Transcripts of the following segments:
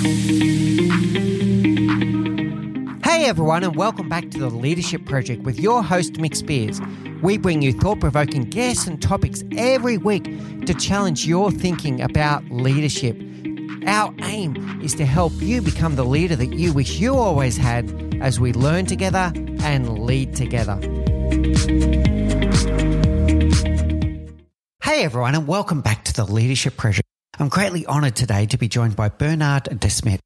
Hey everyone, and welcome back to the Leadership Project with your host, Mick Spiers. We bring you thought provoking guests and topics every week to challenge your thinking about leadership. Our aim is to help you become the leader that you wish you always had as we learn together and lead together. Hey everyone, and welcome back to the Leadership Project. I'm greatly honored today to be joined by Bernard Desmidt.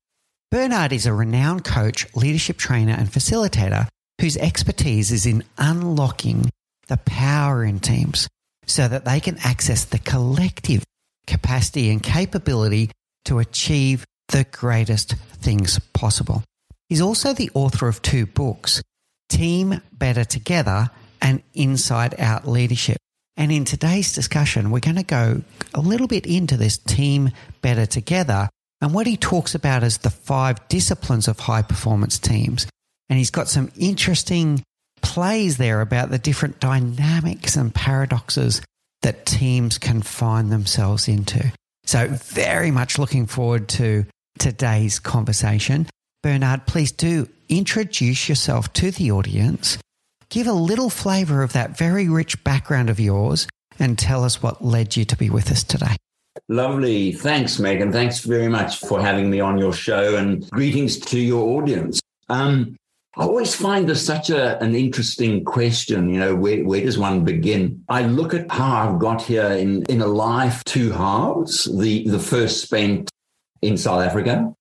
Bernard is a renowned coach, leadership trainer, and facilitator whose expertise is in unlocking the power in teams so that they can access the collective capacity and capability to achieve the greatest things possible. He's also the author of two books, Team Better Together and Inside Out Leadership. And in today's discussion, we're going to go a little bit into this team better together and what he talks about is the five disciplines of high performance teams. And he's got some interesting plays there about the different dynamics and paradoxes that teams can find themselves into. So, very much looking forward to today's conversation. Bernard, please do introduce yourself to the audience, give a little flavor of that very rich background of yours, and tell us what led you to be with us today. Lovely. Thanks, Megan. Thanks very much for having me on your show and greetings to your audience. Um, I always find this such a, an interesting question. You know, where, where does one begin? I look at how I've got here in, in a life two halves. The, the first spent in South Africa,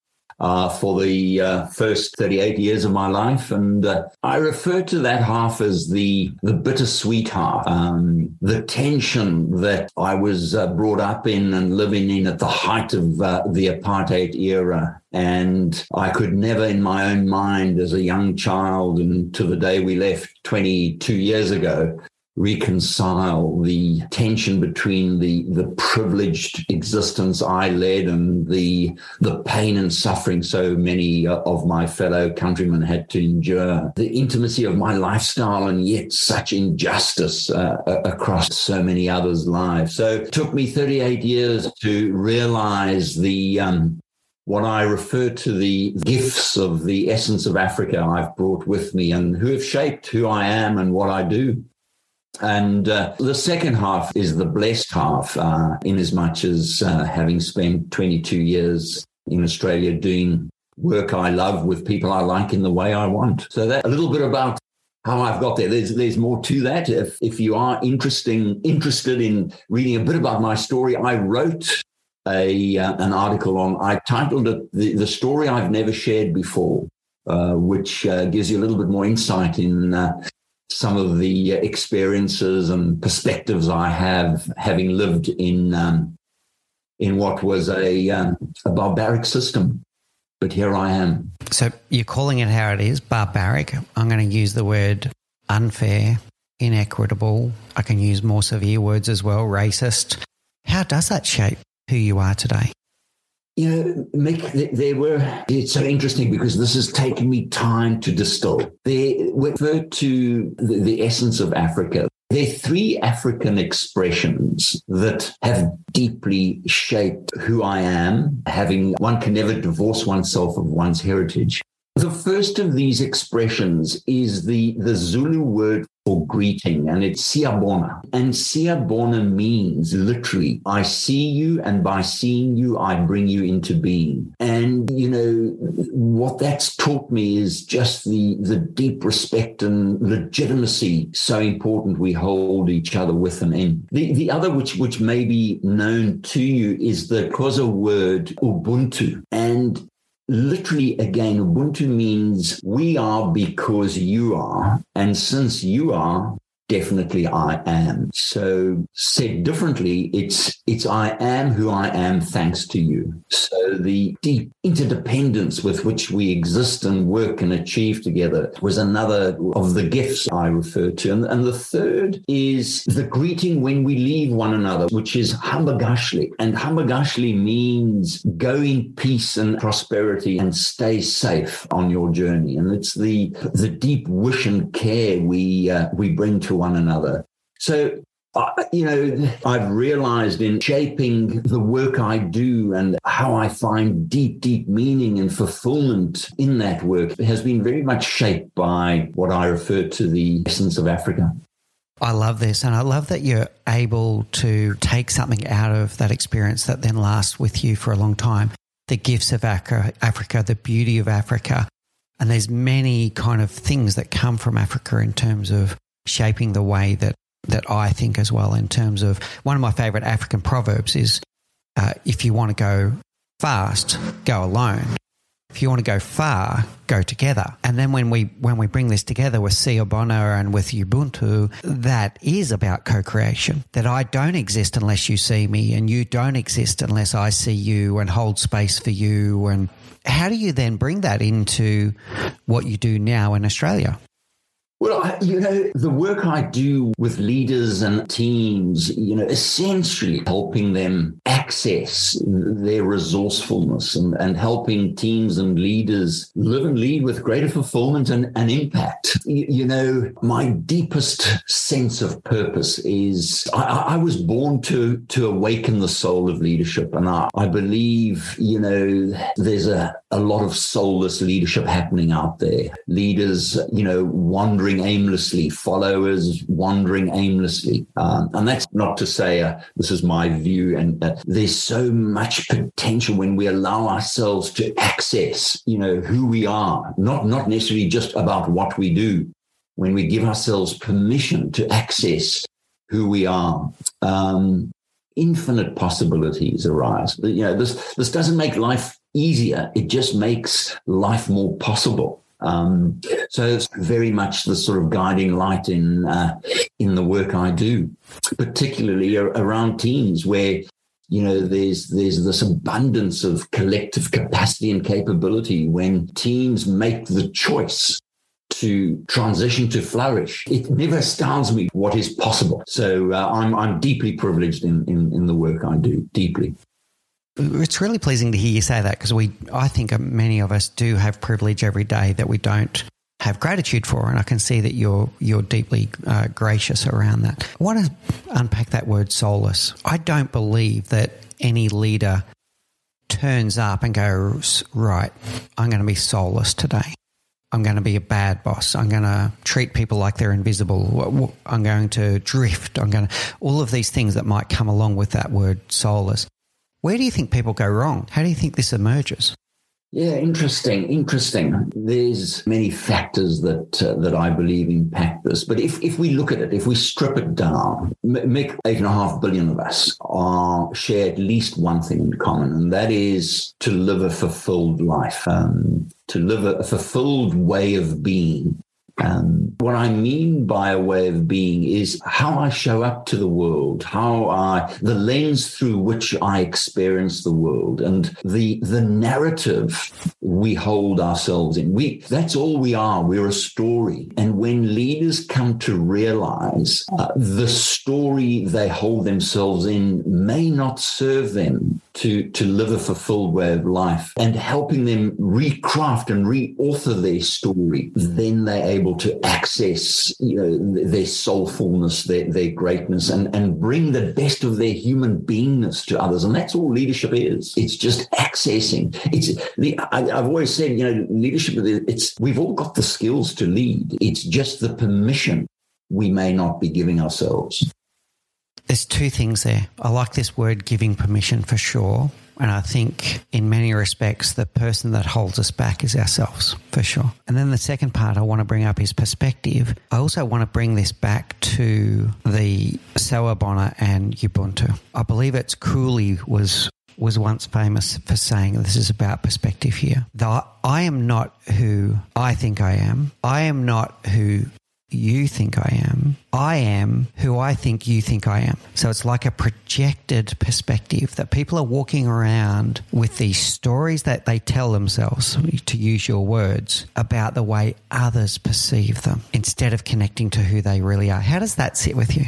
uh, for the uh, first 38 years of my life. And uh, I refer to that half as the, the bittersweet half, um, the tension that I was uh, brought up in and living in at the height of uh, the apartheid era. And I could never, in my own mind, as a young child, and to the day we left 22 years ago, reconcile the tension between the the privileged existence I led and the the pain and suffering so many uh, of my fellow countrymen had to endure the intimacy of my lifestyle and yet such injustice uh, across so many others lives so it took me 38 years to realize the um, what I refer to the gifts of the essence of Africa I've brought with me and who have shaped who I am and what I do. And uh, the second half is the blessed half, uh, in as much as uh, having spent 22 years in Australia doing work I love with people I like in the way I want. So that a little bit about how I've got there. There's there's more to that. If if you are interesting interested in reading a bit about my story, I wrote a uh, an article on. I titled it the, the story I've never shared before, uh, which uh, gives you a little bit more insight in uh, some of the experiences and perspectives I have, having lived in um, in what was a, um, a barbaric system. But here I am. So you're calling it how it is, barbaric. I'm going to use the word unfair, inequitable. I can use more severe words as well, racist. How does that shape who you are today? You know, Mick, they were, it's so interesting because this has taken me time to distill. They refer to the, the essence of Africa. There are three African expressions that have deeply shaped who I am, having one can never divorce oneself of one's heritage. The first of these expressions is the, the Zulu word for greeting, and it's Sawubona. And Sawubona means literally, I see you, and by seeing you, I bring you into being. And, you know, what that's taught me is just the, the deep respect and legitimacy so important we hold each other with and in. The, the other, which, which may be known to you, is the Xhosa word Ubuntu. And literally again ubuntu means we are because you are. And since you are definitely I am. So said differently, it's it's I am who I am thanks to you. So the deep interdependence with which we exist and work and achieve together was another of the gifts I refer to. And, and the third is the greeting when we leave one another, which is Hamba kahle. And Hamba kahle means go in peace and prosperity and stay safe on your journey. And it's the the deep wish and care we uh, we bring to one another. So you know, I've realized in shaping the work I do and how I find deep, deep meaning and fulfillment in that work has been very much shaped by what I refer to the essence of Africa. I love this. And I love that you're able to take something out of that experience that then lasts with you for a long time. The gifts of Africa, the beauty of Africa. And there's many kind of things that come from Africa in terms of shaping the way that, that I think as well. In terms of one of my favorite African proverbs is uh, if you want to go fast, go alone if you want to go far, go together. And then when we when we bring this together with Sawubona and with Ubuntu, that is about co-creation. That I don't exist unless you see me, and you don't exist unless I see you and hold space for you. And how do you then bring that into what you do now in Australia? Well, you know, the work I do with leaders and teams, you know, essentially helping them access their resourcefulness and, and helping teams and leaders live and lead with greater fulfillment and, and impact. You, you know, my deepest sense of purpose is I, I, was born to to awaken the soul of leadership. And I, I believe, you know, there's a, a lot of soulless leadership happening out there. Leaders, you know, wandering aimlessly, followers wandering aimlessly. Um, and that's not to say uh, this is my view. And uh, there's so much potential when we allow ourselves to access, you know, who we are, not not necessarily just about what we do. When we give ourselves permission to access who we are. Um, infinite possibilities arise. You know, this this doesn't make life easier. It just makes life more possible. Um, so it's very much the sort of guiding light in uh, in the work I do, particularly around teams where you know there's there's this abundance of collective capacity and capability when teams make the choice to transition to flourish. It never astounds me what is possible. So uh, I'm I'm deeply privileged in, in in the work I do, deeply. It's really pleasing to hear you say that because we, I think many of us do have privilege every day that we don't have gratitude for, and I can see that you're you're deeply uh, gracious around that. I want to unpack that word soulless. I don't believe that any leader turns up and goes right. I'm going to be soulless today. I'm going to be a bad boss. I'm going to treat people like they're invisible. I'm going to drift. I'm going to all of these things that might come along with that word soulless. Where do you think people go wrong? How do you think this emerges? Yeah, interesting, interesting. There's many factors that uh, that I believe impact this. But if, if we look at it, if we strip it down, make eight and a half billion of us are share at least one thing in common, and that is to live a fulfilled life, um, to live a, a fulfilled way of being um, what I mean by a way of being is how I show up to the world, how I, the lens through which I experience the world and the, the narrative we hold ourselves in. We, that's all we are. We're a story. And when leaders come to realize uh, the story they hold themselves in may not serve them to, to live a fulfilled way of life and helping them recraft and reauthor their story, then they're able to access, you know, their soulfulness, their, their greatness and, and bring the best of their human beingness to others. And that's all leadership is. It's just accessing. It's the, I, I've always said, you know, leadership, it's, we've all got the skills to lead. It's just the permission we may not be giving ourselves. There's two things there. I like this word giving permission for sure. And I think in many respects, the person that holds us back is ourselves, for sure. And then the second part I want to bring up is perspective. I also want to bring this back to the Sawubona and Ubuntu. I believe it's Cooley was was once famous for saying this is about perspective here. Though I am not who I think I am. I am not who you think I am. I am who I think you think I am. So it's like a projected perspective that people are walking around with these stories that they tell themselves, to use your words, about the way others perceive them instead of connecting to who they really are. How does that sit with you?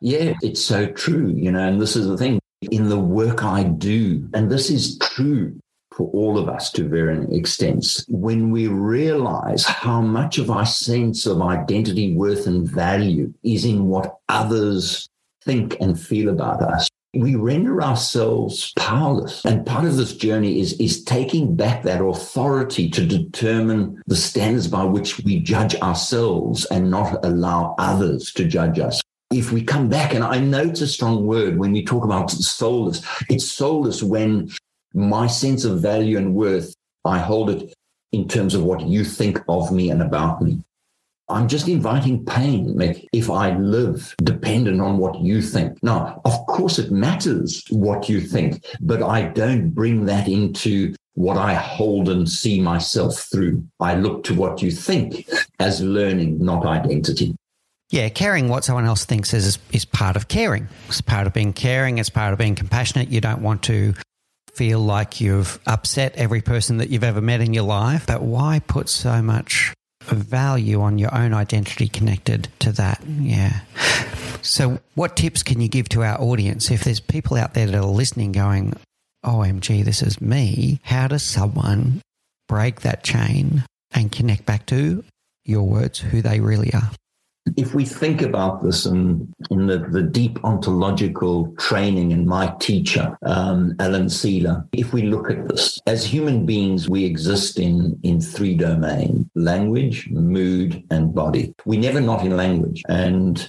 Yeah, it's so true, you know, and this is the thing in the work I do, and this is true for all of us to varying extents when we realize how much of our sense of identity, worth, and value is in what others think and feel about us. We render ourselves powerless. And part of this journey is, is taking back that authority to determine the standards by which we judge ourselves and not allow others to judge us if we come back, and I know it's a strong word when we talk about soulless, it's soulless when my sense of value and worth, I hold it in terms of what you think of me and about me. I'm just inviting pain if I live dependent on what you think. Now, of course, it matters what you think, but I don't bring that into what I hold and see myself through. I look to what you think as learning, not identity. Yeah, caring what someone else thinks is is part of caring. It's part of being caring. It's part of being compassionate. You don't want to feel like you've upset every person that you've ever met in your life. But why put so much value on your own identity connected to that? Yeah. So, what tips can you give to our audience if there's people out there that are listening going, OMG, this is me? How does someone break that chain and connect back to your words, who they really are? If we think about this in, in the, the deep ontological training in my teacher, um, Alan Sieler, if we look at this, as human beings, we exist in, in three domains language, mood, and body. We never not in language. And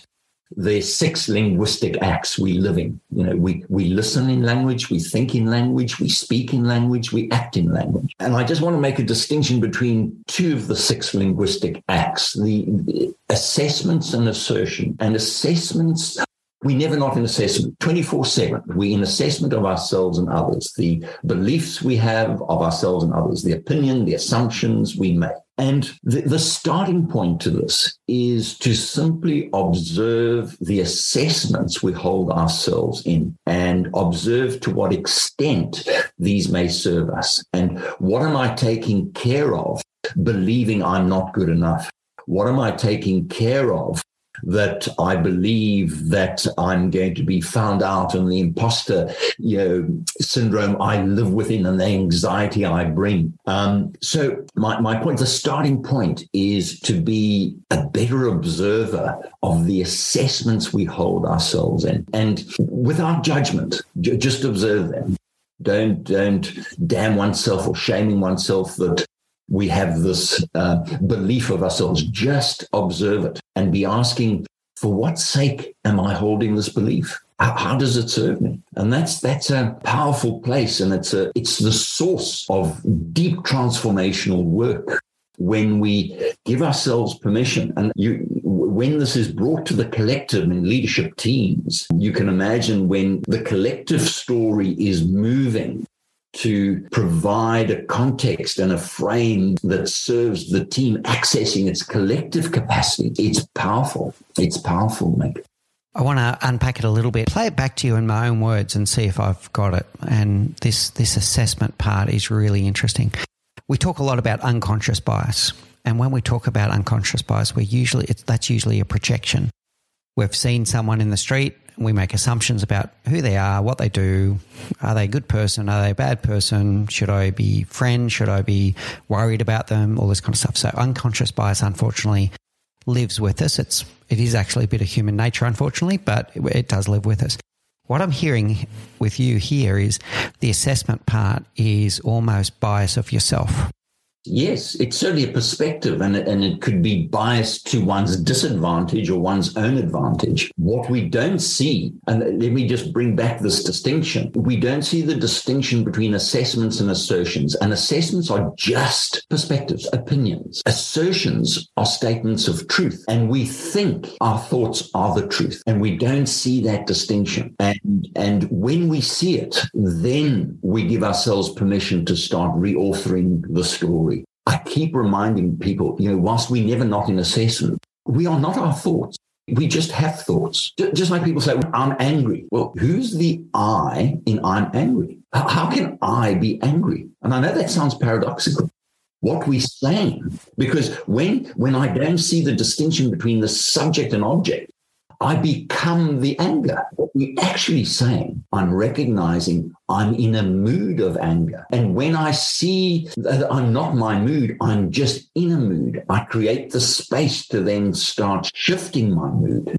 there's six linguistic acts we live in. You know, we, we listen in language, we think in language, we speak in language, we act in language. And I just want to make a distinction between two of the six linguistic acts, the, the assessments and assertion. And assessments we never not in assessment 24 7 we in assessment of ourselves and others the beliefs we have of ourselves and others the opinion the assumptions we make and the, the, starting point to this is to simply observe the assessments we hold ourselves in and observe to what extent these may serve us. And what am I taking care of, believing I'm not good enough? What am I taking care of that I believe that I'm going to be found out and the imposter you know, syndrome I live within and the anxiety I bring. Um, so my, my point, the starting point is to be a better observer of the assessments we hold ourselves in and without judgment, j- just observe them. Don't don't damn oneself or shaming oneself that we have this uh, belief of ourselves. Just observe it and be asking, for what sake am I holding this belief? How, how, does it serve me? And that's that's a powerful place, and it's a it's the source of deep transformational work when we give ourselves permission and you when this is brought to the collective in leadership teams you can imagine when the collective story is moving to provide a context and a frame that serves the team accessing its collective capacity. It's powerful. It's powerful, Mick. I want to unpack it a little bit, play it back to you in my own words, and see if I've got it. And this this assessment part is really interesting. We talk a lot about unconscious bias, and when we talk about unconscious bias, we usually that's usually a projection. We've seen someone in the street we make assumptions about who they are, what they do. Are they a good person? Are they a bad person? Should I be friends? Should I be worried about them? All this kind of stuff. So unconscious bias, unfortunately, lives with us. It's it is actually a bit of human nature, unfortunately, but it, it does live with us. What I'm hearing with you here is the assessment part is almost bias of yourself. Yes, it's certainly a perspective, and, and it could be biased to one's disadvantage or one's own advantage. What we don't see, and let me just bring back this distinction we don't see the distinction between assessments and assertions. And assessments are just perspectives, opinions. Assertions are statements of truth, and we think our thoughts are the truth, and we don't see that distinction. And, and when we see it, then we give ourselves permission to start reauthoring the story I keep reminding people, you know, whilst we never not in assessment, we are not our thoughts. We just have thoughts. Just like people say, I'm angry. Well, who's the I in I'm angry? How can I be angry? And I know that sounds paradoxical. What we saying, because when when I don't see the distinction between the subject and object, I become the anger. What we're actually saying, I'm recognizing I'm in a mood of anger. And when I see that I'm not my mood, I'm just in a mood, I create the space to then start shifting my mood.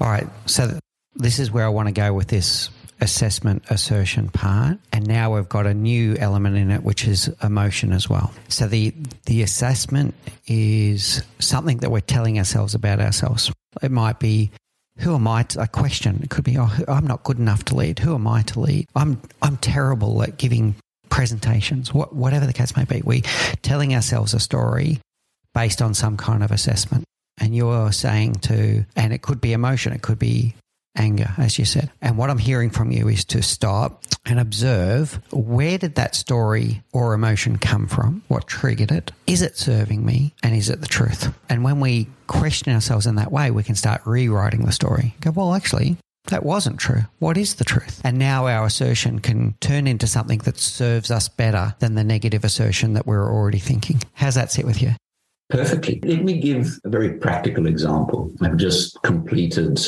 All right. So this is where I want to go with this assessment assertion part and now we've got a new element in it which is emotion as well so the the assessment is something that we're telling ourselves about ourselves it might be who am I to, a question. It could be oh I'm not good enough to lead. Who am I to lead? I'm I'm terrible at giving presentations what, whatever the case may be. We telling ourselves a story based on some kind of assessment. And you're saying to and it could be emotion it could be anger, as you said. And what I'm hearing from you is to stop and observe where did that story or emotion come from? What triggered it? Is it serving me? And is it the truth? And when we question ourselves in that way, we can start rewriting the story. Go, well, actually, that wasn't true. What is the truth? And now our assertion can turn into something that serves us better than the negative assertion that we're already thinking. How's that sit with you? Perfectly. Let me give a very practical example. I've just completed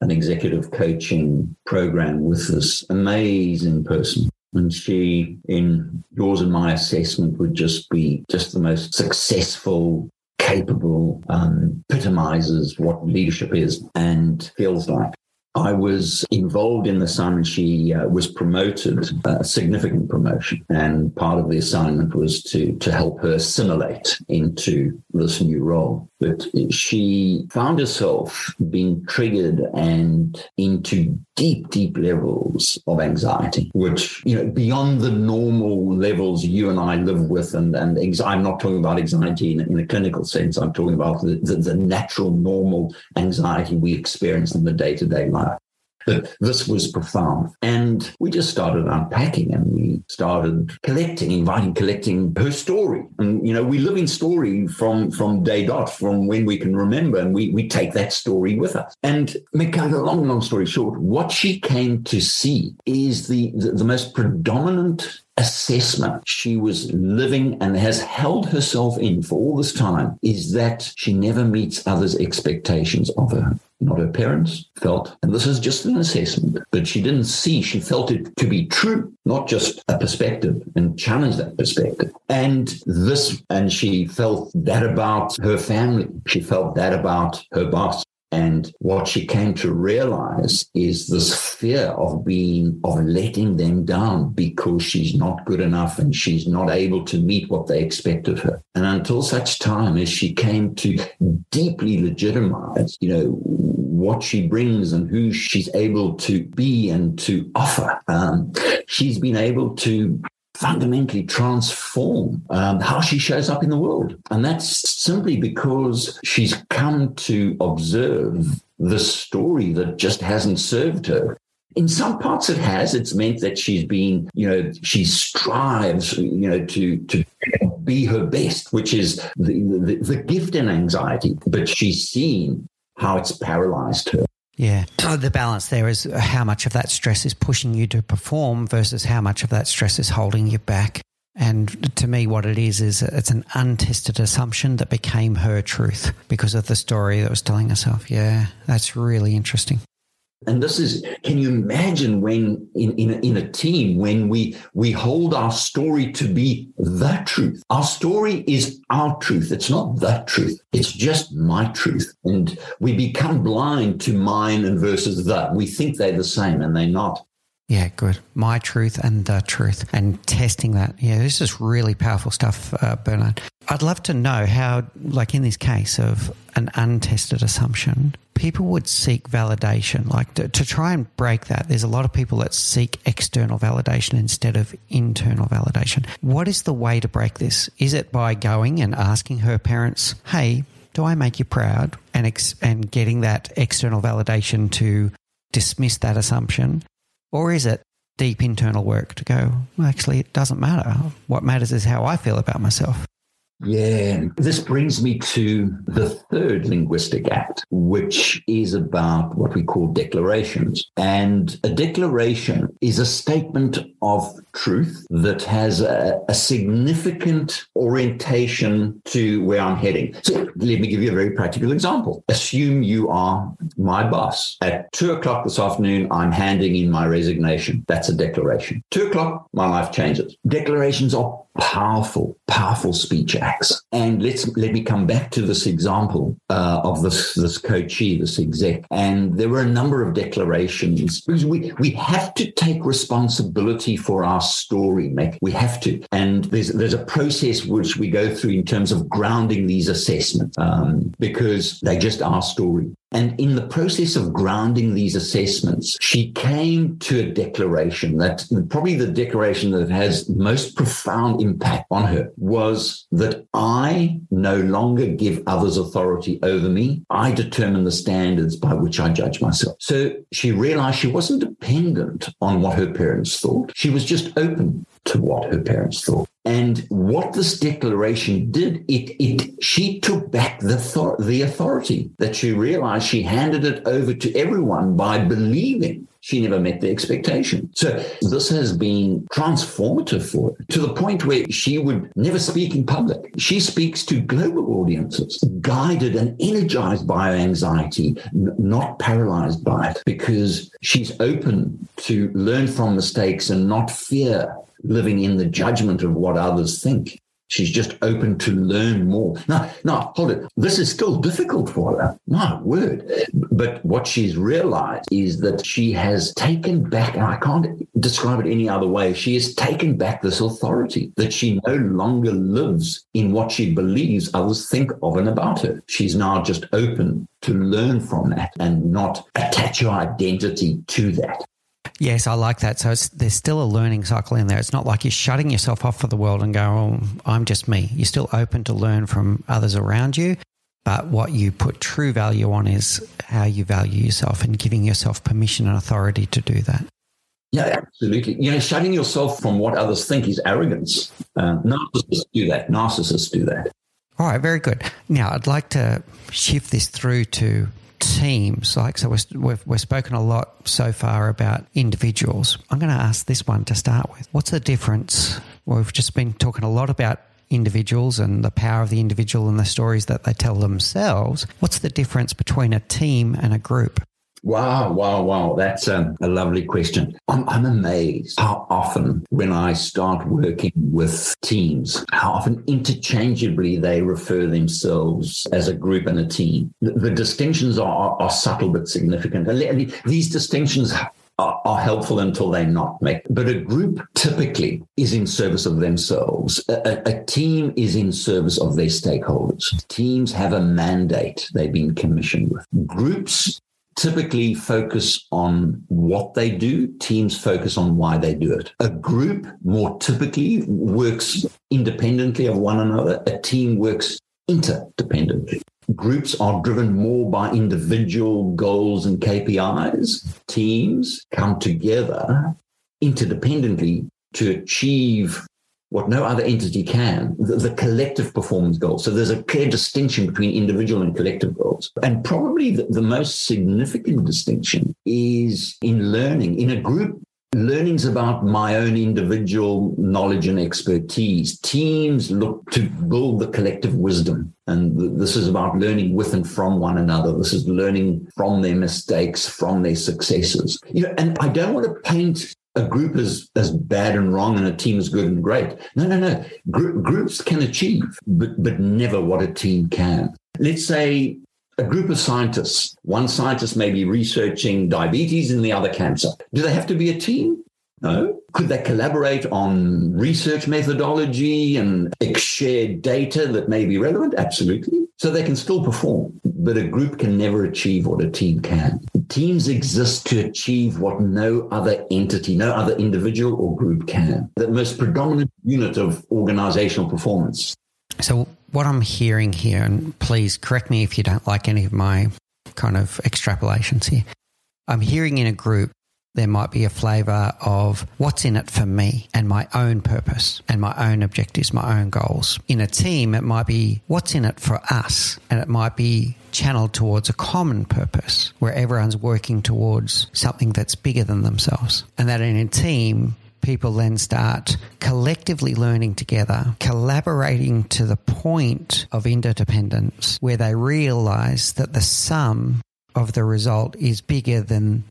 an executive coaching program with this amazing person. And she, in yours and my assessment, would just be just the most successful, capable, um, epitomizes what leadership is and feels like. I was involved in the assignment. She uh, was promoted, a significant promotion, and part of the assignment was to to help her assimilate into this new role. But she found herself being triggered and into deep, deep levels of anxiety, which you know beyond the normal levels you and I live with. And and I'm not talking about anxiety in, in a clinical sense. I'm talking about the, the, the natural, normal anxiety we experience in the day to day life that this was profound. And we just started unpacking and we started collecting, inviting, collecting her story. And, you know, we live in story from, from day dot, from when we can remember, and we, we take that story with us. And make a long, long story short, what she came to see is the, the, the most predominant assessment she was living and has held herself in for all this time is that she never meets others' expectations of her. Not her parents felt, and this is just an assessment, but she didn't see, she felt it to be true, not just a perspective, and challenged that perspective. And this, and she felt that about her family. She felt that about her boss. And what she came to realize is this fear of being, of letting them down because she's not good enough and she's not able to meet what they expect of her. And until such time as she came to deeply legitimize, you know, what she brings and who she's able to be and to offer, um, she's been able to fundamentally transform um, how she shows up in the world. And that's simply because she's come to observe the story that just hasn't served her. In some parts it has. It's meant that she's been, you know, she strives, you know, to to be her best, which is the, the, the gift in anxiety. But she's seen how it's paralyzed her. Yeah. The balance there is how much of that stress is pushing you to perform versus how much of that stress is holding you back. And to me, what it is, is it's an untested assumption that became her truth because of the story that was telling herself. Yeah, that's really interesting. And this is, can you imagine when in, in, a, in a team, when we, we hold our story to be the truth? Our story is our truth. It's not the truth. It's just my truth. And we become blind to mine and versus the. We think they're the same and they're not. Yeah, good. My truth and the truth and testing that. Yeah, this is really powerful stuff, uh, Bernard. I'd love to know how, like in this case of an untested assumption, people would seek validation, like to, to, try and break that. There's a lot of people that seek external validation instead of internal validation. What is the way to break this? Is it by going and asking her parents, hey, do I make you proud? And, ex- and getting that external validation to dismiss that assumption? Or is it deep internal work to go, well, actually, it doesn't matter. What matters is how I feel about myself? Yeah, this brings me to the third linguistic act, which is about what we call declarations. And a declaration is a statement of truth that has a, a, significant orientation to where I'm heading. So let me give you a very practical example. Assume you are my boss. At two o'clock this afternoon, I'm handing in my resignation. That's a declaration. Two o'clock, my life changes. Declarations are powerful, powerful speech acts. And let's let me come back to this example uh, of this this coachee, this exec. And there were a number of declarations because we we have to take responsibility for our story, Mick. We have to. And there's there's a process which we go through in terms of grounding these assessments um, because they just our story. And in the process of grounding these assessments, she came to a declaration that probably the declaration that has most profound impact on her was that I no longer give others authority over me. I determine the standards by which I judge myself. So she realized she wasn't dependent on what her parents thought. She was just open to what her parents thought. And what this declaration did, it, it she took back the, the authority that she realized she handed it over to everyone by believing she never met the expectation. So this has been transformative for her to the point where she would never speak in public. She speaks to global audiences, guided and energized by her anxiety, n- not paralyzed by it, because she's open to learn from mistakes and not fear living in the judgment of what others think. She's just open to learn more. Now, now, hold it. This is still difficult for her. My word. But what she's realized is that she has taken back, and I can't describe it any other way. She has taken back this authority that she no longer lives in what she believes others think of and about her. She's now just open to learn from that and not attach her identity to that. Yes, I like that. So there's still a learning cycle in there. It's not like you're shutting yourself off for the world and going, oh, I'm just me. You're still open to learn from others around you. But what you put true value on is how you value yourself and giving yourself permission and authority to do that. Yeah, absolutely. You know, shutting yourself from what others think is arrogance. Uh, narcissists do that. Narcissists do that. All right, very good. Now, I'd like to shift this through to teams, like so, we've we've spoken a lot so far about individuals. I'm going to ask this one to start with. What's the difference? we've just been talking a lot about individuals and the power of the individual and the stories that they tell themselves. What's the difference between a team and a group? Wow, wow, wow. That's a, a lovely question. I'm, I'm, amazed how often, when I start working with teams, how often interchangeably they refer themselves as a group and a team. The, the distinctions are, are, subtle but significant. And these distinctions are, helpful until they're not. But a group typically is in service of themselves. A, a, a, team is in service of their stakeholders. Teams have a mandate they've been commissioned with. Groups typically focus on what they do. Teams focus on why they do it. A group more typically works independently of one another. A team works interdependently. Groups are driven more by individual goals and KPIs. Teams come together interdependently to achieve what no other entity can, the, the, collective performance goals. So there's a clear distinction between individual and collective goals. And probably the, the most significant distinction is in learning. In a group, learning's about my own individual knowledge and expertise. Teams look to build the collective wisdom. And this is about learning with and from one another. This is learning from their mistakes, from their successes. You know, and I don't want to paint a group is as bad and wrong and a team is good and great. No, no, no. Gr- groups can achieve, but, but never what a team can. Let's say a group of scientists. One scientist may be researching diabetes and the other cancer. Do they have to be a team? No. Could they collaborate on research methodology and share data that may be relevant? Absolutely. So they can still perform, but a group can never achieve what a team can. Teams exist to achieve what no other entity, no other individual or group can. The most predominant unit of organizational performance. So, what I'm hearing here, and please correct me if you don't like any of my kind of extrapolations here, I'm hearing in a group there might be a flavor of what's in it for me and my own purpose and my own objectives, my own goals. In a team, it might be what's in it for us, and it might be channeled towards a common purpose where everyone's working towards something that's bigger than themselves. And that in a team, people then start collectively learning together, collaborating to the point of interdependence, where they realize that the sum of the result is bigger than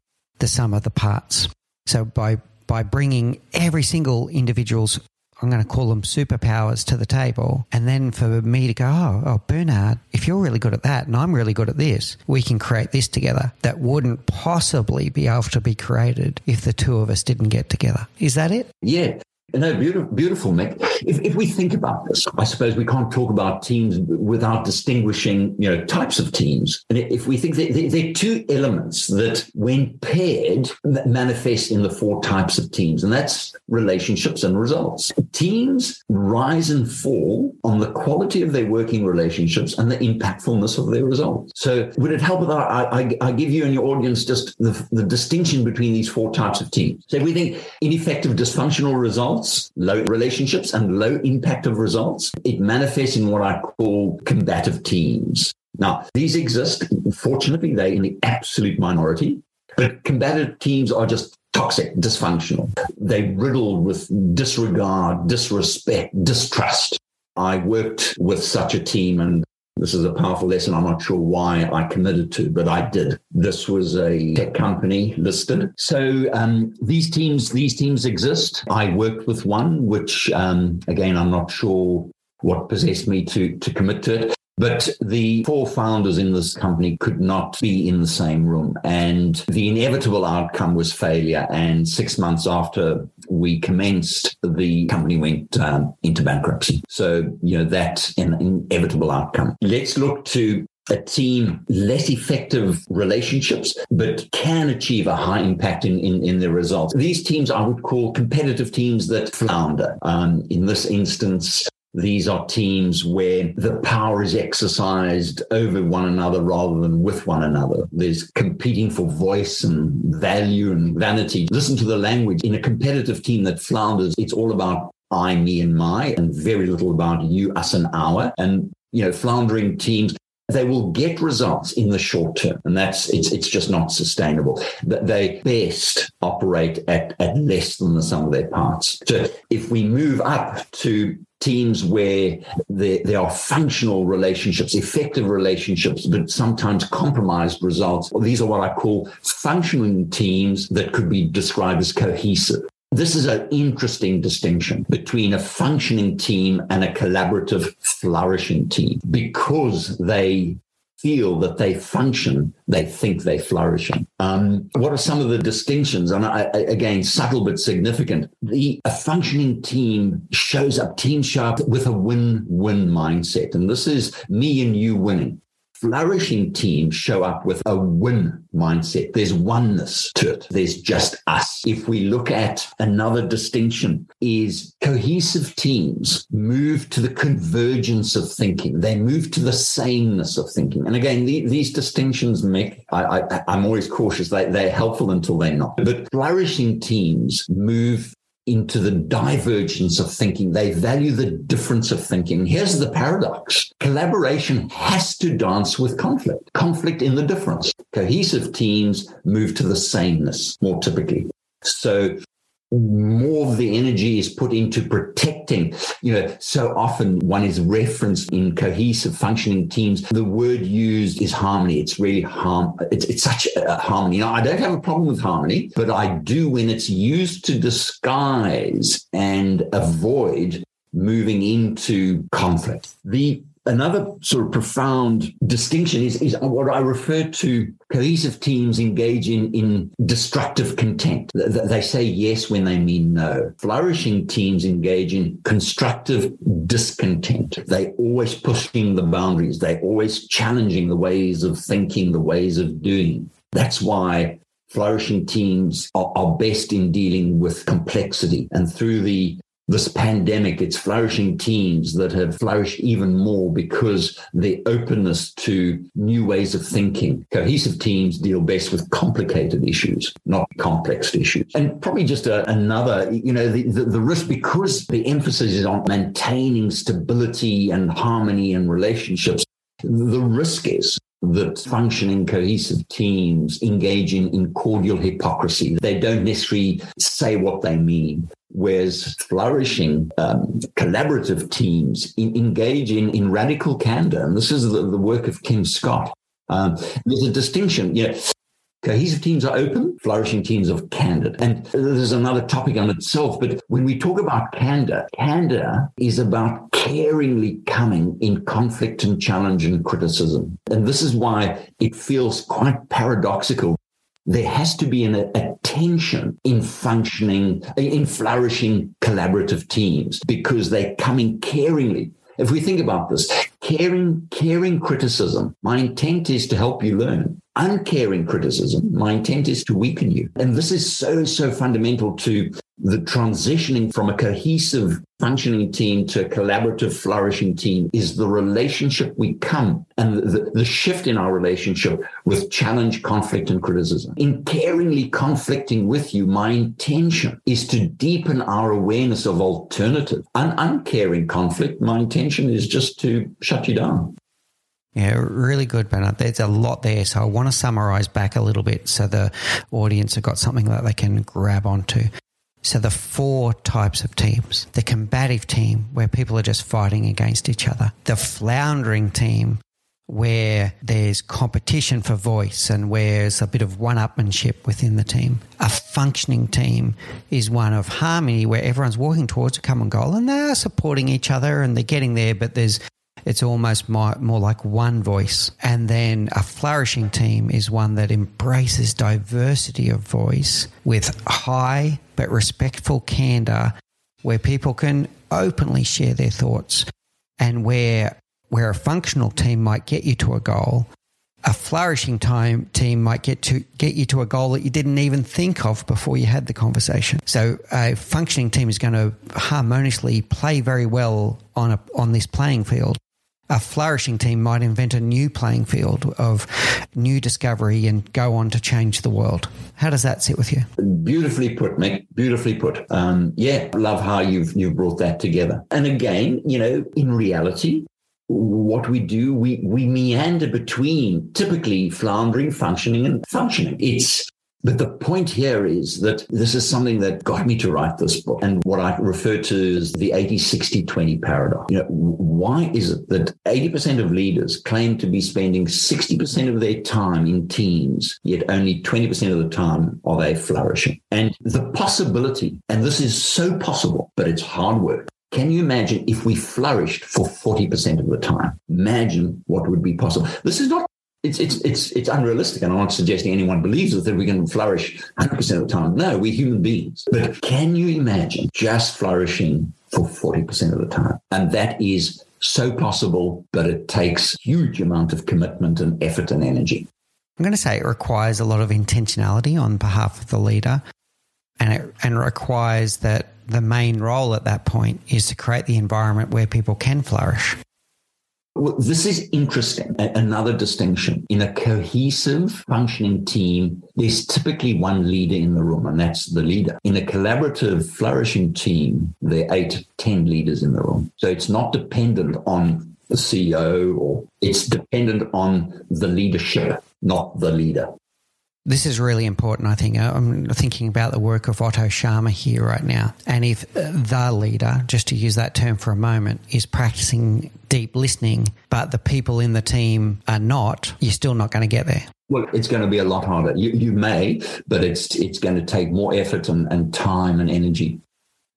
the sum of the parts. So by by bringing every single individual's I'm going to call them superpowers to the table. And then for me to go, oh, oh, Bernard, if you're really good at that and I'm really good at this, we can create this together that wouldn't possibly be able to be created if the two of us didn't get together. Is that it? Yeah. No, beautiful, beautiful, Mick. If, if we think about this, I suppose we can't talk about teams without distinguishing, you know, types of teams. And if we think that there are two elements that, when paired, manifest in the four types of teams, and that's relationships and results. Teams rise and fall on the quality of their working relationships and the impactfulness of their results. So, would it help if I, I, I give you and your audience just the, the distinction between these four types of teams? So, if we think ineffective, dysfunctional results results, low relationships, and low impact of results, it manifests in what I call combative teams. Now, these exist. Fortunately, they're in the absolute minority, but combative teams are just toxic, dysfunctional. They riddled with disregard, disrespect, distrust. I worked with such a team and this is a powerful lesson. I'm not sure why I committed to, but I did. This was a tech company listed. So um, these teams, these teams exist. I worked with one, which um, again, I'm not sure what possessed me to to commit to it. But the four founders in this company could not be in the same room. And the inevitable outcome was failure. And six months after we commenced, the company went um, into bankruptcy. So, you know, that's an inevitable outcome. Let's look to a team less effective relationships, but can achieve a high impact in, in, in their results. These teams I would call competitive teams that flounder. Um, in this instance, these are teams where the power is exercised over one another rather than with one another. There's competing for voice and value and vanity. Listen to the language. In a competitive team that flounders, it's all about I, me, and my, and very little about you, us, and our. And, you know, floundering teams, they will get results in the short term and that's it's it's just not sustainable they best operate at, at less than the sum of their parts so if we move up to teams where there, there are functional relationships, effective relationships, but sometimes compromised results. These are what I call functioning teams that could be described as cohesive. This is an interesting distinction between a functioning team and a collaborative, flourishing team because they feel that they function, they think they're flourishing. Um, what are some of the distinctions? And I, again, subtle but significant. The a functioning team shows up, team sharp with a win-win mindset, and this is me and you winning flourishing teams show up with a win mindset. There's oneness to it. There's just us. If we look at another distinction is cohesive teams move to the convergence of thinking. They move to the sameness of thinking. And again, the, these distinctions make, I, I, I'm always cautious. They, they're helpful until they're not. But flourishing teams move into the divergence of thinking. They value the difference of thinking. Here's the paradox collaboration has to dance with conflict, conflict in the difference. Cohesive teams move to the sameness more typically. So more of the energy is put into protecting. You know, so often one is referenced in cohesive functioning teams. The word used is harmony. It's really harm. It's, it's such a harmony. Now, I don't have a problem with harmony, but I do when it's used to disguise and avoid moving into conflict. The Another sort of profound distinction is, is what I refer to cohesive teams engage in, in destructive content. They say yes when they mean no. Flourishing teams engage in constructive discontent. They always pushing the boundaries. They always challenging the ways of thinking, the ways of doing. That's why flourishing teams are, are best in dealing with complexity and through the this pandemic, it's flourishing teams that have flourished even more because the openness to new ways of thinking. Cohesive teams deal best with complicated issues, not complex issues. And probably just a, another, you know, the, the, the risk because the emphasis is on maintaining stability and harmony in relationships. The risk is that functioning cohesive teams engaging in cordial hypocrisy. They don't necessarily say what they mean. Whereas flourishing um, collaborative teams in, engage in, in radical candor. And this is the, the work of Kim Scott. Um, there's a distinction. You know, Cohesive teams are open, flourishing teams are candid. And there's another topic on itself. But when we talk about candor, candor is about caringly coming in conflict and challenge and criticism. And this is why it feels quite paradoxical. There has to be an attention in functioning, in flourishing collaborative teams because they're coming caringly if we think about this, caring, caring criticism, my intent is to help you learn uncaring criticism. My intent is to weaken you. And this is so, so fundamental to the transitioning from a cohesive functioning team to a collaborative flourishing team is the relationship we come and the, the shift in our relationship with challenge conflict and criticism in caringly conflicting with you my intention is to deepen our awareness of alternative un- uncaring conflict my intention is just to shut you down yeah, really good, Bernard. There's a lot there. So I want to summarize back a little bit so the audience have got something that they can grab onto. So the four types of teams the combative team, where people are just fighting against each other, the floundering team, where there's competition for voice and where there's a bit of one upmanship within the team. A functioning team is one of harmony where everyone's walking towards a common goal and they're supporting each other and they're getting there, but there's it's almost more, like one voice. And then a flourishing team is one that embraces diversity of voice with high but respectful candor, where people can openly share their thoughts, and where where a functional team might get you to a goal, a flourishing time team might get to get you to a goal that you didn't even think of before you had the conversation. So a functioning team is going to harmoniously play very well on a, on this playing field a flourishing team might invent a new playing field of new discovery and go on to change the world. How does that sit with you? Beautifully put, Mick. Beautifully put. Um, yeah, love how you've you've brought that together. And again, you know, in reality, what we do, we we meander between typically floundering, functioning, and functioning. It's but the point here is that this is something that got me to write this book and what I refer to as the 80 60 20 paradox. You know, why is it that 80% of leaders claim to be spending 60% of their time in teams, yet only 20% of the time are they flourishing? And the possibility, and this is so possible, but it's hard work. Can you imagine if we flourished for 40% of the time? Imagine what would be possible. This is not it's it's it's it's unrealistic, and I'm not suggesting anyone believes that we can flourish 100 percent of the time. No, we're human beings. But can you imagine just flourishing for 40 percent of the time? And that is so possible, but it takes huge amount of commitment and effort and energy. I'm going to say it requires a lot of intentionality on behalf of the leader, and it and requires that the main role at that point is to create the environment where people can flourish. Well, this is interesting. Another distinction. In a cohesive, functioning team, there's typically one leader in the room, and that's the leader. In a collaborative, flourishing team, there are eight, ten leaders in the room. So it's not dependent on the CEO or it's dependent on the leadership, not the leader. This is really important, I think. Uh, I'm thinking about the work of Otto Scharmer here right now. And if the leader, just to use that term for a moment, is practicing deep listening, but the people in the team are not, you're still not going to get there. Well, it's going to be a lot harder. You, you may, but it's it's going to take more effort and, and time and energy.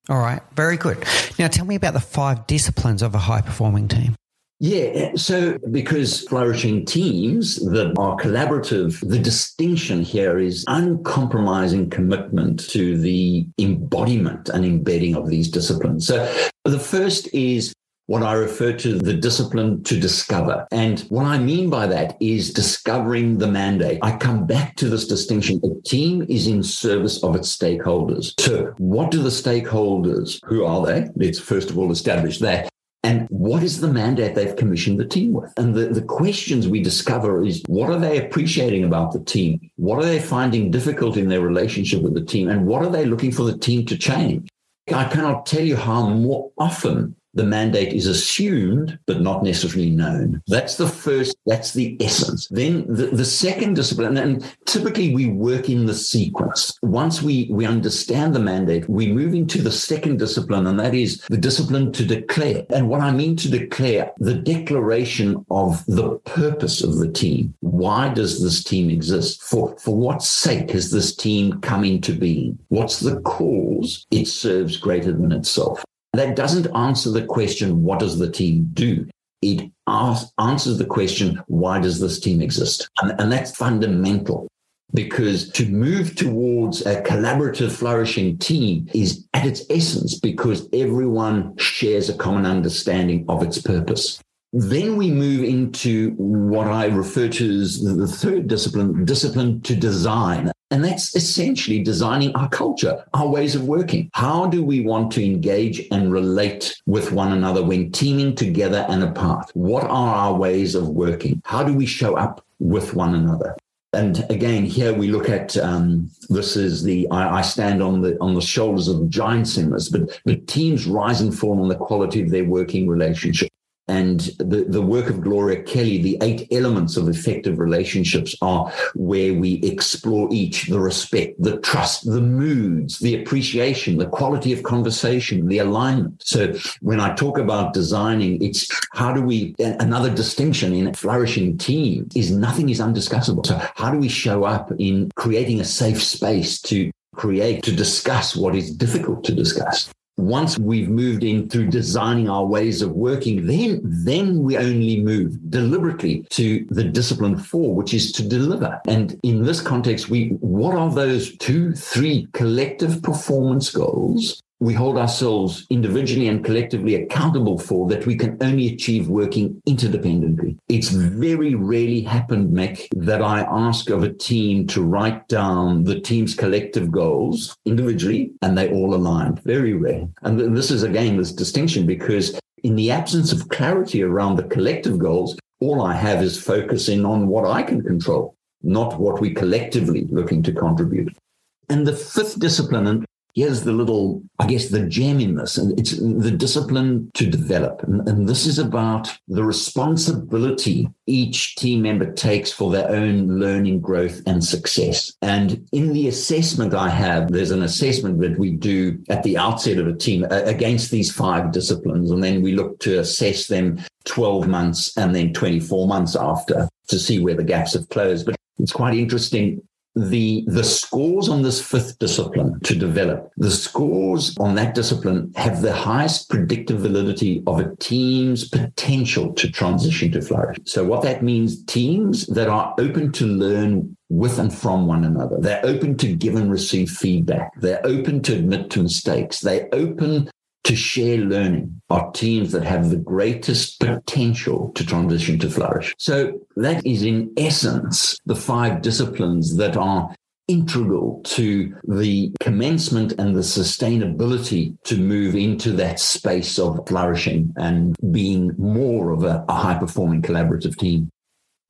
All right, very good. Now, tell me about the five disciplines of a high performing team. Yeah. So, because flourishing teams that are collaborative, the distinction here is uncompromising commitment to the embodiment and embedding of these disciplines. So, the first is what I refer to the discipline to discover. And what I mean by that is discovering the mandate. I come back to this distinction. A team is in service of its stakeholders. So what do the stakeholders, who are they? Let's first of all establish that. And what is the mandate they've commissioned the team with? And the, the questions we discover is what are they appreciating about the team? What are they finding difficult in their relationship with the team? And what are they looking for the team to change? I cannot tell you how more often the mandate is assumed but not necessarily known. That's the first, that's the essence. Then the, the second discipline, and typically we work in the sequence. Once we, we understand the mandate, we move into the second discipline, and that is the discipline to declare. And what I mean to declare, the declaration of the purpose of the team. Why does this team exist? For, for what sake has this team come into being? What's the cause it serves greater than itself? That doesn't answer the question, what does the team do? It answers the question, why does this team exist? And, and that's fundamental because to move towards a collaborative, flourishing team is at its essence because everyone shares a common understanding of its purpose. Then we move into what I refer to as the third discipline, discipline to design. And that's essentially designing our culture, our ways of working. How do we want to engage and relate with one another when teaming together and apart? What are our ways of working? How do we show up with one another? And again, here we look at um, this is the I, I, stand on the on the shoulders of giants in this, but but teams rise and fall on the quality of their working relationship. And the, the work of Gloria Kelly, the eight elements of effective relationships are where we explore each the respect, the trust, the moods, the appreciation, the quality of conversation, the alignment. So when I talk about designing, it's how do we, another distinction in flourishing team is nothing is undiscussable. So how do we show up in creating a safe space to create, to discuss what is difficult to discuss? Once we've moved in through designing our ways of working, then, then we only move deliberately to the discipline four, which is to deliver. And in this context, we, what are those two, three collective performance goals we hold ourselves individually and collectively accountable for that we can only achieve working interdependently. It's very rarely happened, Mick, that I ask of a team to write down the team's collective goals individually and they all align. Very rare. And this is again this distinction because in the absence of clarity around the collective goals, all I have is focusing on what I can control, not what we collectively looking to contribute. And the fifth discipline, and here's the little, I guess, the gem in this, and it's the discipline to develop. And, and, this is about the responsibility each team member takes for their own learning, growth, and success. And in the assessment I have, there's an assessment that we do at the outset of a team against these five disciplines. And then we look to assess them 12 months and then 24 months after to see where the gaps have closed. But it's quite interesting the the scores on this fifth discipline to develop the scores on that discipline have the highest predictive validity of a team's potential to transition to flourish so what that means teams that are open to learn with and from one another they're open to give and receive feedback they're open to admit to mistakes they're open to share learning are teams that have the greatest potential to transition to flourish. So that is in essence the five disciplines that are integral to the commencement and the sustainability to move into that space of flourishing and being more of a, a high performing collaborative team.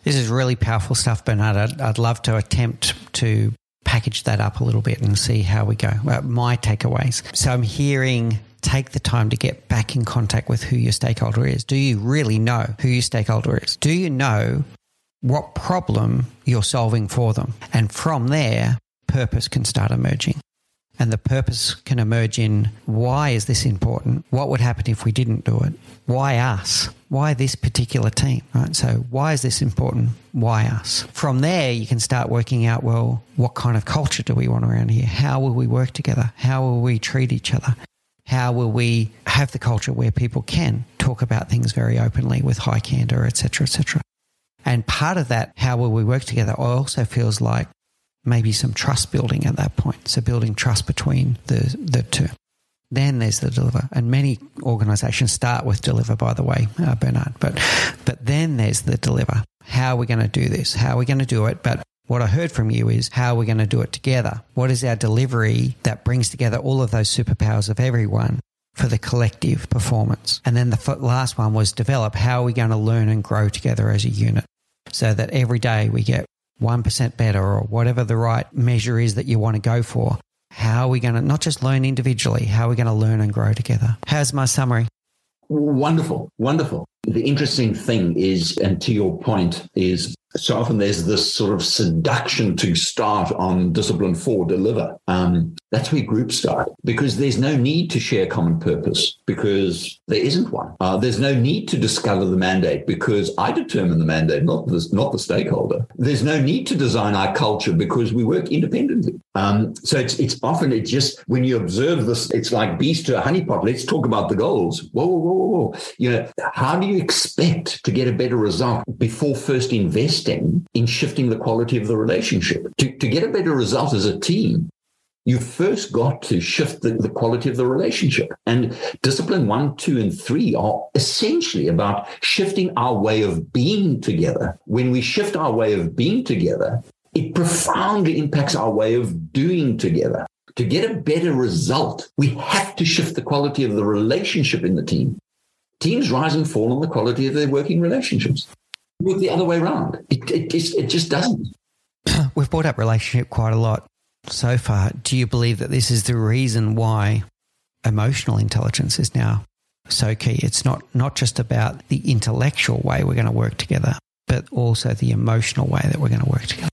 This is really powerful stuff, Bernard. I'd, I'd, love to attempt to package that up a little bit and see how we go. Well, my takeaways. So I'm hearing take the time to get back in contact with who your stakeholder is. Do you really know who your stakeholder is? Do you know what problem you're solving for them? And from there, purpose can start emerging. And the purpose can emerge in why is this important? What would happen if we didn't do it? Why us? Why this particular team? Right. So why is this important? Why us? From there, you can start working out, well, what kind of culture do we want around here? How will we work together? How will we treat each other? How will we have the culture where people can talk about things very openly with high candor, etc., etc. And part of that, how will we work together, also feels like maybe some trust building at that point. So building trust between the the two. Then there's the deliver, and many organisations start with deliver. By the way, uh, Bernard, but but then there's the deliver. How are we going to do this? How are we going to do it? But what I heard from you is how are we going to do it together? What is our delivery that brings together all of those superpowers of everyone for the collective performance? And then the last one was develop. How are we going to learn and grow together as a unit so that every day we get 1% better or whatever the right measure is that you want to go for? How are we going to not just learn individually? How are we going to learn and grow together? How's my summary? Wonderful, wonderful. The interesting thing is, and to your point, is so often there's this sort of seduction to start on discipline four, deliver. Um, that's where groups start because there's no need to share common purpose because there isn't one. Uh, there's no need to discover the mandate because I determine the mandate, not the, not the stakeholder. There's no need to design our culture because we work independently. Um, so it's it's often it just when you observe this, it's like beast to a honeypot. Let's talk about the goals. Whoa, whoa, whoa, whoa! You know, how do you expect to get a better result before first investing in shifting the quality of the relationship? To to get a better result as a team, you first got to shift the, the, quality of the relationship. And discipline one, two, and three are essentially about shifting our way of being together. When we shift our way of being together, it profoundly impacts our way of doing together. To get a better result, we have to shift the quality of the relationship in the team. Teams rise and fall on the quality of their working relationships. Work the other way around. It, it, just, it just doesn't. We've brought up relationship quite a lot so far. Do you believe that this is the reason why emotional intelligence is now so key? It's not, not just about the intellectual way we're going to work together, but also the emotional way that we're going to work together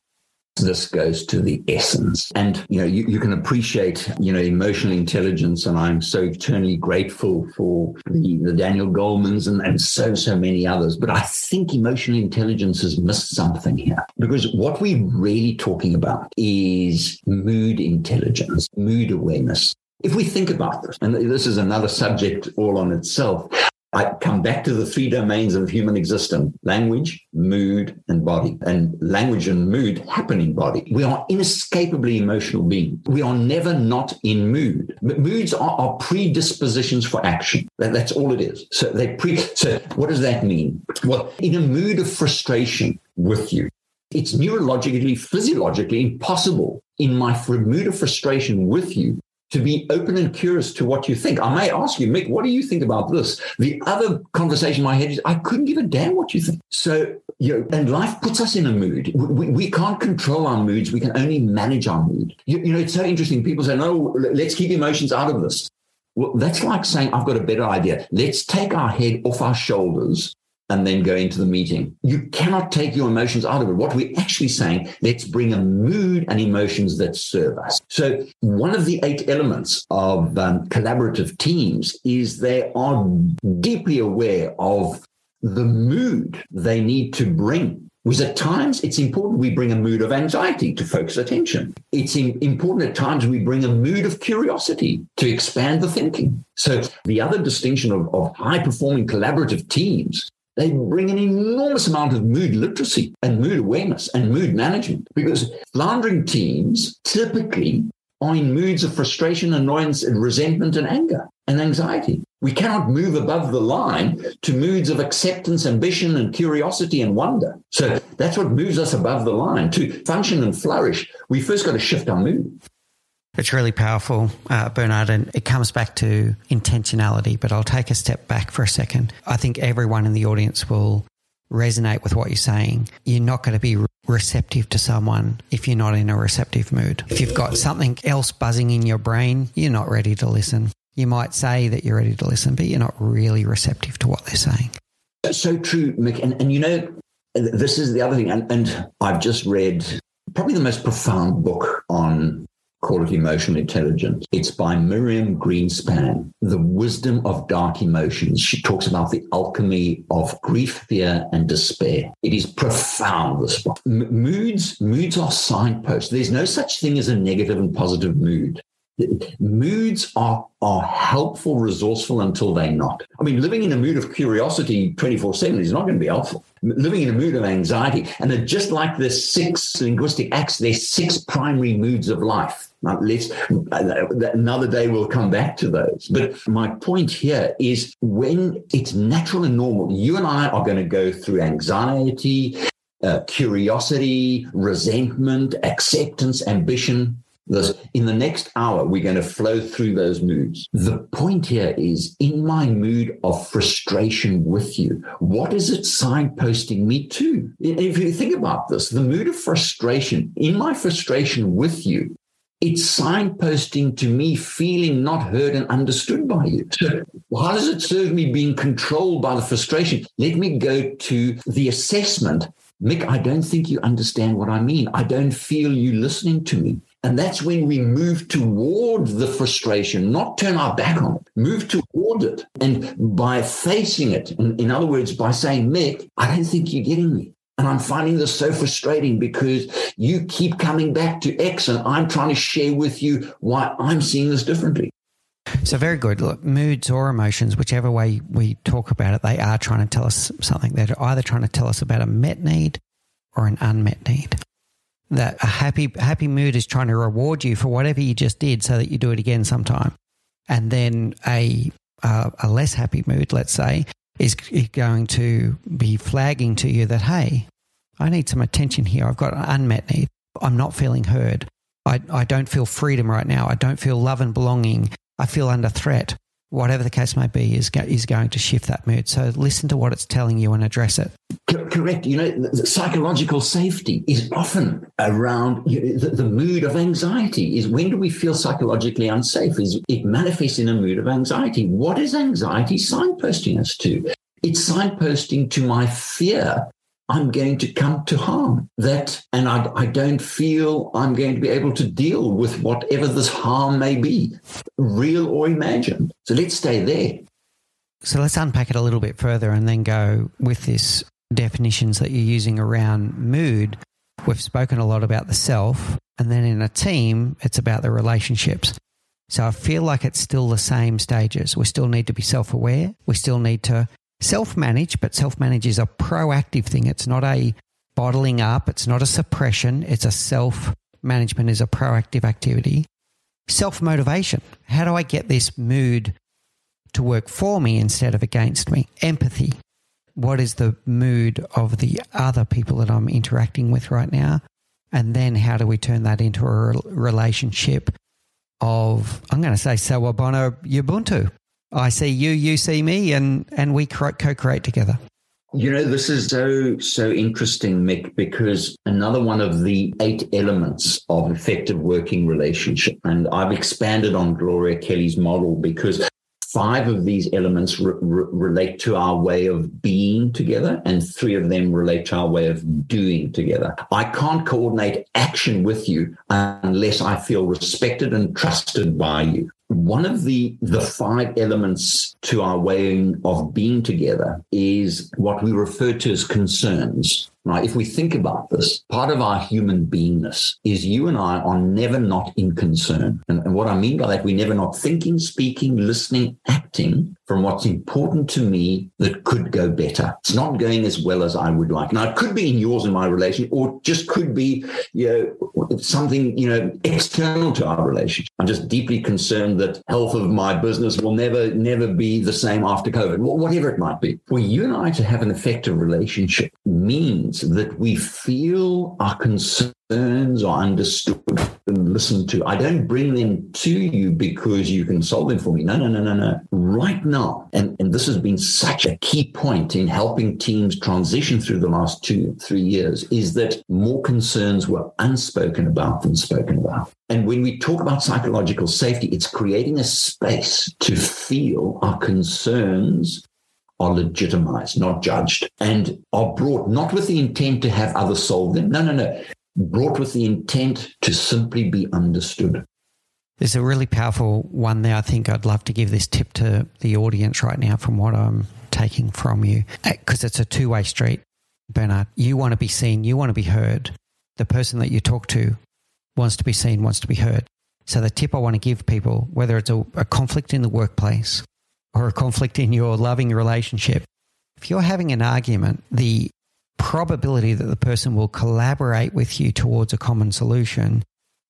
this goes to the essence. And, you know, you, you can appreciate, you know, emotional intelligence. And I'm so eternally grateful for the, the Daniel Golemans and, and so, so many others. But I think emotional intelligence has missed something here because what we're really talking about is mood intelligence, mood awareness. If we think about this, and this is another subject all on itself, I come back to the three domains of human existence language, mood, and body. And language and mood happen in body. We are inescapably emotional beings. We are never not in mood. But moods are, are predispositions for action. That, that's all it is. So they pre so what does that mean? Well, in a mood of frustration with you, it's neurologically, physiologically impossible in my mood of frustration with you to be open and curious to what you think. I may ask you, Mick, what do you think about this? The other conversation in my head is, I couldn't give a damn what you think. So, you know, and life puts us in a mood. We, we can't control our moods. We can only manage our mood. You, you know, it's so interesting. People say, no, let's keep emotions out of this. Well, that's like saying, I've got a better idea. Let's take our head off our shoulders and then go into the meeting. You cannot take your emotions out of it. What we're actually saying, let's bring a mood and emotions that serve us. So, one of the eight elements of um, collaborative teams is they are deeply aware of the mood they need to bring because at times it's important we bring a mood of anxiety to focus attention. It's important at times we bring a mood of curiosity to expand the thinking. So the other distinction of, of high performing collaborative teams they bring an enormous amount of mood literacy and mood awareness and mood management because floundering teams typically are in moods of frustration, annoyance, and resentment and anger and anxiety. We cannot move above the line to moods of acceptance, ambition, and curiosity and wonder. So that's what moves us above the line. To function and flourish, we first got to shift our mood. It's really powerful, uh, Bernard, and it comes back to intentionality. But I'll take a step back for a second. I think everyone in the audience will resonate with what you're saying. You're not going to be receptive to someone if you're not in a receptive mood. If you've got something else buzzing in your brain, you're not ready to listen. You might say that you're ready to listen, but you're not really receptive to what they're saying. So true, Mick. And, and you know, this is the other thing. And, and I've just read probably the most profound book on call it emotional intelligence. It's by Miriam Greenspan, The Wisdom of Dark Emotions. She talks about the alchemy of grief, fear, and despair. It is profound, this book. M- moods, moods are signposts. There's no such thing as a negative and positive mood. Moods are are helpful, resourceful until they're not. I mean, living in a mood of curiosity 24 7 is not going to be helpful. Living in a mood of anxiety, and just like the six linguistic acts, there's six primary moods of life. Now, let's, another day we'll come back to those. But my point here is when it's natural and normal, you and I are going to go through anxiety, uh, curiosity, resentment, acceptance, ambition, this, in the next hour, we're going to flow through those moods. The point here is in my mood of frustration with you, what is it signposting me to? If you think about this, the mood of frustration, in my frustration with you, it's signposting to me feeling not heard and understood by you. So, how does it serve me being controlled by the frustration? Let me go to the assessment. Mick, I don't think you understand what I mean. I don't feel you listening to me. And that's when we move toward the frustration, not turn our back on it, move toward it. And by facing it, in, in other words, by saying, Mick, I don't think you're getting me. And I'm finding this so frustrating because you keep coming back to X and I'm trying to share with you why I'm seeing this differently. So, very good. Look, moods or emotions, whichever way we talk about it, they are trying to tell us something. They're either trying to tell us about a met need or an unmet need that a happy happy mood is trying to reward you for whatever you just did so that you do it again sometime. And then a uh, a less happy mood let's say is going to be flagging to you that hey i need some attention here. I've got an unmet need. I'm not feeling heard. I, I don't feel freedom right now. I don't feel love and belonging. I feel under threat whatever the case may be, is, go, is going to shift that mood. So listen to what it's telling you and address it. Correct. You know, psychological safety is often around you know, the, the, mood of anxiety. Is when do we feel psychologically unsafe? Is it manifests in a mood of anxiety? What is anxiety signposting us to? It's signposting to my fear I'm going to come to harm. That, and I, I don't feel I'm going to be able to deal with whatever this harm may be, real or imagined. So let's stay there. So let's unpack it a little bit further and then go with this definitions that you're using around mood. We've spoken a lot about the self, and then in a team, it's about the relationships. So I feel like it's still the same stages. We still need to be self aware. We still need to self manage, but self manage is a proactive thing. It's not a bottling up, it's not a suppression, it's a self management is a proactive activity. Self motivation. How do I get this mood to work for me instead of against me? Empathy. What is the mood of the other people that I'm interacting with right now? And then how do we turn that into a relationship of, I'm going to say, Sawubona Ubuntu? I see you, you see me, and and we co-create together. You know, this is so so interesting, Mick, because another one of the eight elements of effective working relationship, and I've expanded on Gloria Kelly's model because five of these elements re- re- relate to our way of being together, and three of them relate to our way of doing together. I can't coordinate action with you unless I feel respected and trusted by you one of the the five elements to our way of being together is what we refer to as concerns. Right if we think about this part of our human beingness is you and i are never not in concern. And, and what i mean by that we're never not thinking speaking listening acting from what's important to me that could go better. It's not going as well as I would like. Now, it could be in yours and my relation, or just could be, you know, something, you know, external to our relationship. I'm just deeply concerned that health of my business will never, never be the same after COVID, whatever it might be. For you and I to have an effective relationship means that we feel our concern concerns are understood and listened to. I don't bring them to you because you can solve them for me. No, no, no, no, no. Right now, and, and this has been such a key point in helping teams transition through the last two, three years, is that more concerns were unspoken about than spoken about. And when we talk about psychological safety, it's creating a space to feel our concerns are legitimized, not judged, and are brought not with the intent to have others solve them. No, no, no brought with the intent to simply be understood. There's a really powerful one there. I think I'd love to give this tip to the audience right now from what I'm taking from you eh, because it's a two way street. Bernard, you want to be seen, you want to be heard. The person that you talk to wants to be seen, wants to be heard. So, the tip I want to give people, whether it's a, a conflict in the workplace or a conflict in your loving relationship, if you're having an argument, the probability that the person will collaborate with you towards a common solution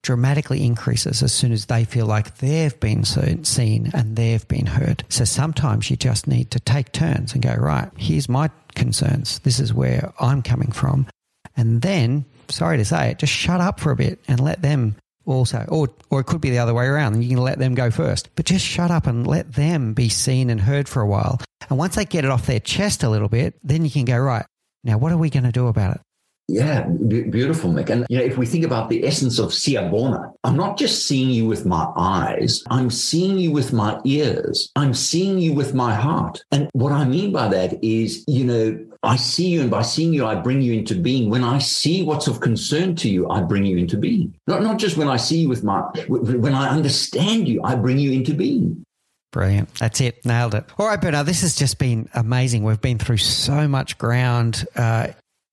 dramatically increases as soon as they feel like they've been seen and they've been heard. So sometimes you just need to take turns and go, right, here's my concerns. This is where I'm coming from. And then, sorry to say it, just shut up for a bit and let them also, or, or it could be the other way around. You can let them go first, but just shut up and let them be seen and heard for a while. And once they get it off their chest a little bit, then you can go, right, now what are we going to do about it? Yeah, b- beautiful, Mick. And you know, if we think about the essence of Sawubona, I'm not just seeing you with my eyes, I'm seeing you with my ears. I'm seeing you with my heart. And what I mean by that is, you know, I see you, and by seeing you, I bring you into being. When I see what's of concern to you, I bring you into being. Not, not just when I see you with my, when I understand you, I bring you into being. Brilliant. That's it. Nailed it. All right, Bernard, this has just been amazing. We've been through so much ground uh,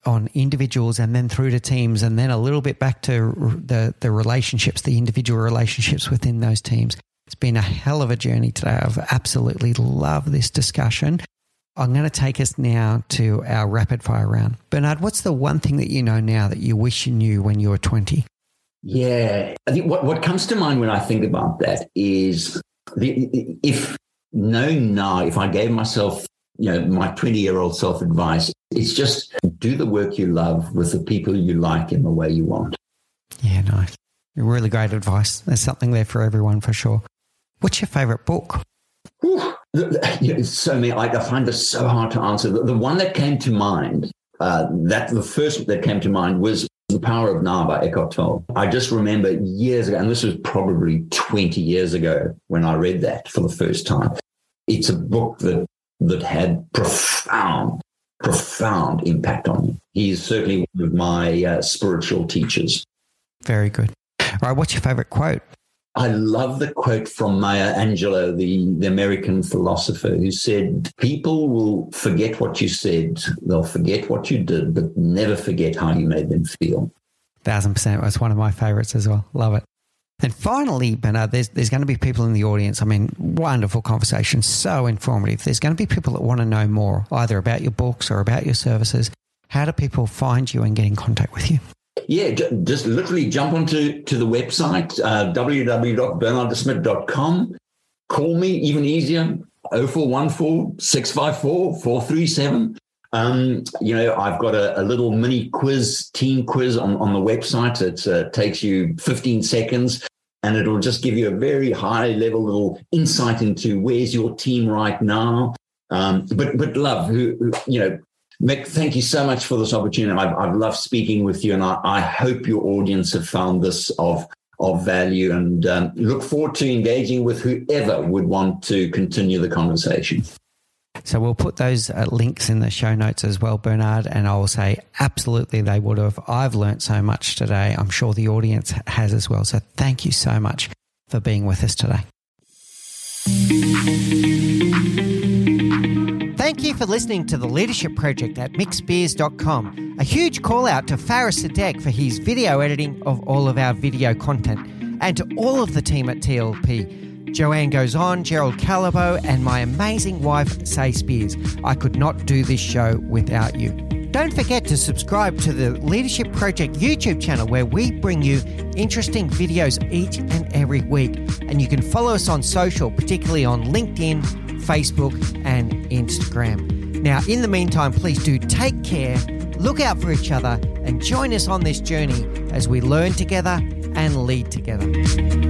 on individuals and then through to teams and then a little bit back to the, the relationships, the individual relationships within those teams. It's been a hell of a journey today. I've absolutely loved this discussion. I'm going to take us now to our rapid fire round. Bernard, what's the one thing that you know now that you wish you knew when you were 20? Yeah, I think what, what comes to mind when I think about that is if knowing now, if I gave myself you know, my 20 year old self advice, it's just do the work you love with the people you like in the way you want. Yeah, nice. Really great advice. There's something there for everyone for sure. What's your favorite book? So many. I find this so hard to answer. The, the one that came to mind, uh, that the first that came to mind was The Power of Now by Eckhart Tolle. I just remember years ago, and this was probably 20 years ago when I read that for the first time. It's a book that that had profound, profound impact on me. He's certainly one of my uh, spiritual teachers. Very good. All right, what's your favorite quote? I love the quote from Maya Angelou, the, the American philosopher, who said, People will forget what you said, they'll forget what you did, but never forget how you made them feel. Thousand percent. It's one of my favorites as well. Love it. And finally, Bernard, there's, there's going to be people in the audience. I mean, wonderful conversation, so informative. There's going to be people that want to know more, either about your books or about your services. How do people find you and get in contact with you? Yeah, just literally jump onto to the website, uh, www.bernarddesmidt.com. Call me, even easier, 0414 654 437. Um, you know, I've got a, a, little mini quiz, team quiz on, on the website. It uh, takes you 15 seconds and it'll just give you a very high level little insight into where's your team right now. Um, but but love, who, who, you know, Mick, thank you so much for this opportunity. I've, I've loved speaking with you, and I, I, hope your audience have found this of of value. And um, look forward to engaging with whoever would want to continue the conversation. So we'll put those uh, links in the show notes as well, Bernard. And I will say, absolutely, they would have. I've learnt so much today. I'm sure the audience has as well. So thank you so much for being with us today. Thank you for listening to the Leadership Project at mickspiers.com. A huge call out to Faris Sadek for his video editing of all of our video content and to all of the team at TLP. Joanne goes on, Gerald Calabo, and my amazing wife, Say Spiers. I could not do this show without you. Don't forget to subscribe to the Leadership Project YouTube channel where we bring you interesting videos each and every week. And you can follow us on social, particularly on LinkedIn, Facebook, and Instagram. Now, in the meantime, please do take care, look out for each other, and join us on this journey as we learn together and lead together.